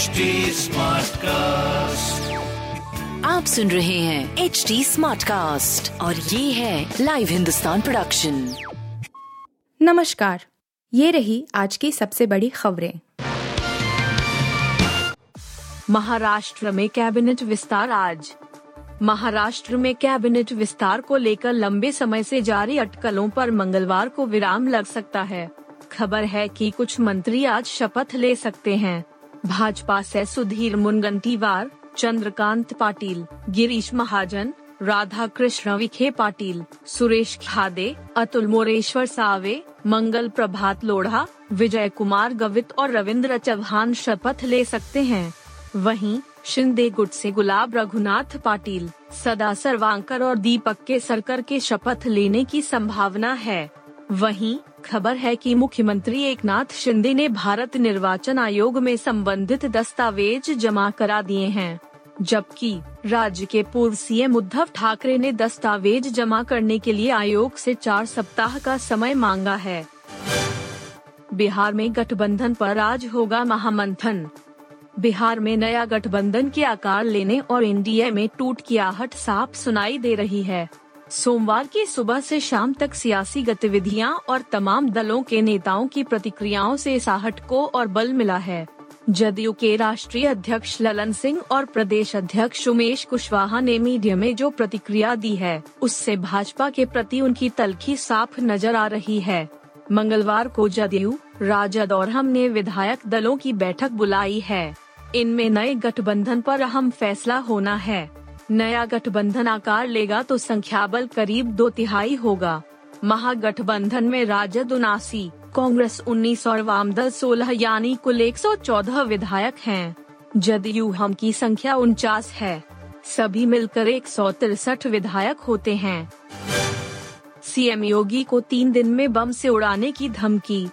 HD cast आप सुन रहे हैं एच डी स्मार्ट कास्ट और ये है लाइव हिंदुस्तान प्रोडक्शन नमस्कार ये रही आज की सबसे बड़ी खबरें। महाराष्ट्र में कैबिनेट विस्तार आज। महाराष्ट्र में कैबिनेट विस्तार को लेकर लंबे समय से जारी अटकलों पर मंगलवार को विराम लग सकता है। खबर है कि कुछ मंत्री आज शपथ ले सकते हैं। भाजपा से सुधीर मुनगंटीवार, चंद्रकांत पाटिल, गिरीश महाजन राधा कृष्ण विखे पाटिल, सुरेश खादे, अतुल मोरेश्वर सावे, मंगल प्रभात लोढ़ा, विजय कुमार गवित और रविंद्र चौहान शपथ ले सकते हैं। वहीं, शिंदे गुट से गुलाब रघुनाथ पाटिल, सदा सरवांकर और दीपक के सरकर के शपथ लेने की संभावना है। वहीं खबर है कि मुख्यमंत्री एकनाथ शिंदे ने भारत निर्वाचन आयोग में संबंधित दस्तावेज़ जमा करा दिए हैं, जबकि राज्य के पूर्व सीएम उद्धव ठाकरे ने दस्तावेज़ जमा करने के लिए आयोग से चार सप्ताह का समय मांगा है। बिहार में गठबंधन पर आज होगा महामंथन। बिहार में नया गठबंधन के आकार लेने और एनडीए में टूट की आहट साफ़ सुनाई दे रही है। सोमवार की सुबह से शाम तक सियासी गतिविधियाँ और तमाम दलों के नेताओं की प्रतिक्रियाओं से साहट को और बल मिला है। जदयू के राष्ट्रीय अध्यक्ष ललन सिंह और प्रदेश अध्यक्ष उमेश कुशवाहा ने मीडिया में जो प्रतिक्रिया दी है, उससे भाजपा के प्रति उनकी तलखी साफ़ नज़र आ रही है। मंगलवार को जदयू राजद और हम ने विधायक दलों की बैठक बुलाई है। इनमें नए गठबंधन पर अहम फैसला होना है। नया गठबंधन आकार लेगा तो संख्या बल करीब दो तिहाई होगा। महागठबंधन में राजद उनासी, कांग्रेस 19 और वामदल 16 यानी कुल 114 विधायक हैं। जदयू हम की संख्या उनचास है। सभी मिलकर एक सौ तिरसठ विधायक होते हैं। सीएम योगी को तीन दिन में बम से उड़ाने की धमकी।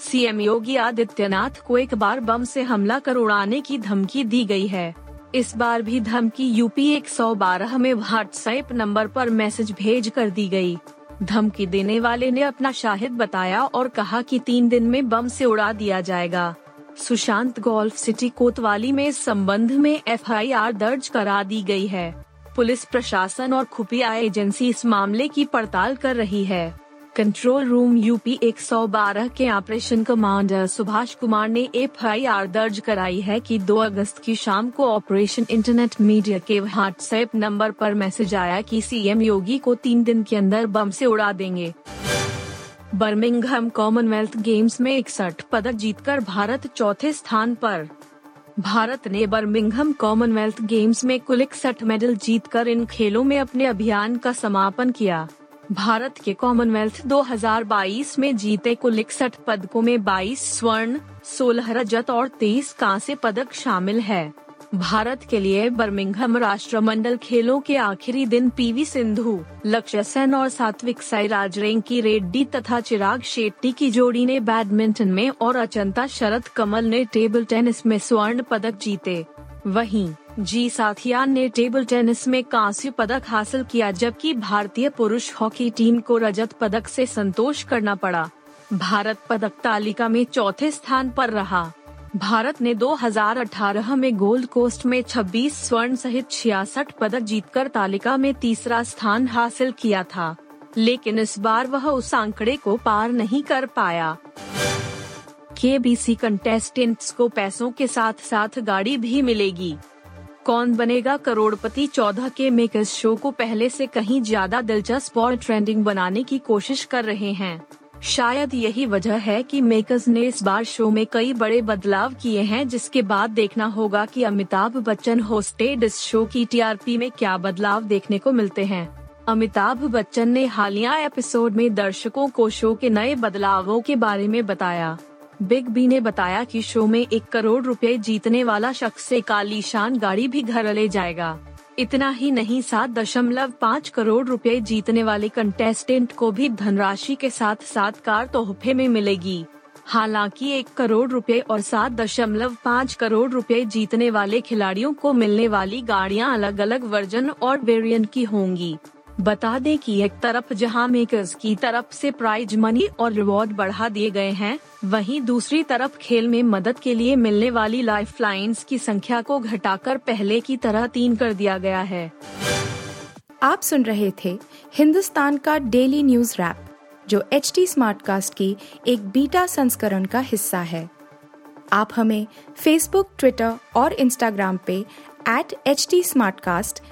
सीएम योगी आदित्यनाथ को एक बार बम से हमला कर उड़ाने की धमकी दी गई है। इस बार भी धमकी यूपी 112 में व्हाट्सएप नंबर पर मैसेज भेज कर दी गई। धमकी देने वाले ने अपना शाहिद बताया और कहा कि तीन दिन में बम से उड़ा दिया जाएगा। सुशांत गोल्फ सिटी कोतवाली में इस संबंध में एफआईआर दर्ज करा दी गई है। पुलिस प्रशासन और खुफिया एजेंसी इस मामले की पड़ताल कर रही है। कंट्रोल रूम यूपी 112 के ऑपरेशन कमांडर सुभाष कुमार ने एफआईआर दर्ज कराई है कि 2 अगस्त की शाम को ऑपरेशन इंटरनेट मीडिया के व्हाट्सएप नंबर पर मैसेज आया कि सीएम योगी को तीन दिन के अंदर बम से उड़ा देंगे। बर्मिंगहम कॉमनवेल्थ गेम्स में इकसठ पदक जीतकर भारत चौथे स्थान पर। भारत ने बर्मिंगहम कॉमनवेल्थ गेम्स में कुल इकसठ मेडल जीतकर इन खेलों में अपने अभियान का समापन किया। भारत के कॉमनवेल्थ 2022 में जीते कुल इकसठ पदकों में 22 स्वर्ण 16 रजत और 23 कांस्य पदक शामिल है। भारत के लिए बर्मिंघम राष्ट्रमंडल खेलों के आखिरी दिन पीवी सिंधु, लक्ष्य सेन और सात्विक साईराज रेंकी रेड्डी तथा चिराग शेट्टी की जोड़ी ने बैडमिंटन में और अचंता शरद कमल ने टेबल टेनिस में स्वर्ण पदक जीते। वहीं जी साथियान ने टेबल टेनिस में कांस्य पदक हासिल किया, जबकि भारतीय पुरुष हॉकी टीम को रजत पदक से संतोष करना पड़ा। भारत पदक तालिका में चौथे स्थान पर रहा। भारत ने 2018 में गोल्ड कोस्ट में 26 स्वर्ण सहित छियासठ पदक जीतकर तालिका में तीसरा स्थान हासिल किया था, लेकिन इस बार वह उस आंकड़े को पार नहीं कर पाया। के बी सी कंटेस्टेंट्स को पैसों के साथ साथ गाड़ी भी मिलेगी। कौन बनेगा करोड़पति चौदह के मेकर्स शो को पहले से कहीं ज़्यादा दिलचस्प और ट्रेंडिंग बनाने की कोशिश कर रहे हैं। शायद यही वजह है कि मेकर्स ने इस बार शो में कई बड़े बदलाव किए हैं, जिसके बाद देखना होगा कि अमिताभ बच्चन होस्टेड इस शो की टीआरपी में क्या बदलाव देखने को मिलते हैं। अमिताभ बच्चन ने हालिया एपिसोड में दर्शकों को शो के नए बदलावों के बारे में बताया। बिग बी ने बताया कि शो में एक करोड़ रुपए जीतने वाला शख्स एक आलीशान गाड़ी भी घर ले जाएगा। इतना ही नहीं, सात दशमलव पाँच करोड़ रुपए जीतने वाले कंटेस्टेंट को भी धनराशि के साथ साथ कार तोहफे में मिलेगी। हालाँकि एक करोड़ रुपए और सात दशमलव पाँच करोड़ रुपए जीतने वाले खिलाड़ियों को मिलने वाली गाड़ियाँ अलग अलग वर्जन और वेरिएंट की होंगी। बता दें कि एक तरफ़ जहाँ मेकर्स की तरफ़ से प्राइज मनी और रिवॉर्ड बढ़ा दिए गए हैं, वहीं दूसरी तरफ़ खेल में मदद के लिए मिलने वाली लाइफ की संख्या को घटाकर पहले की तरह तीन कर दिया गया है। आप सुन रहे थे हिंदुस्तान का डेली न्यूज़ रैप, जो एच टी स्मार्ट कास्ट की एक बीटा संस्करण का हिस्सा है। आप हमें फेसबुक ट्विटर और इंस्टाग्राम पे एट एच टी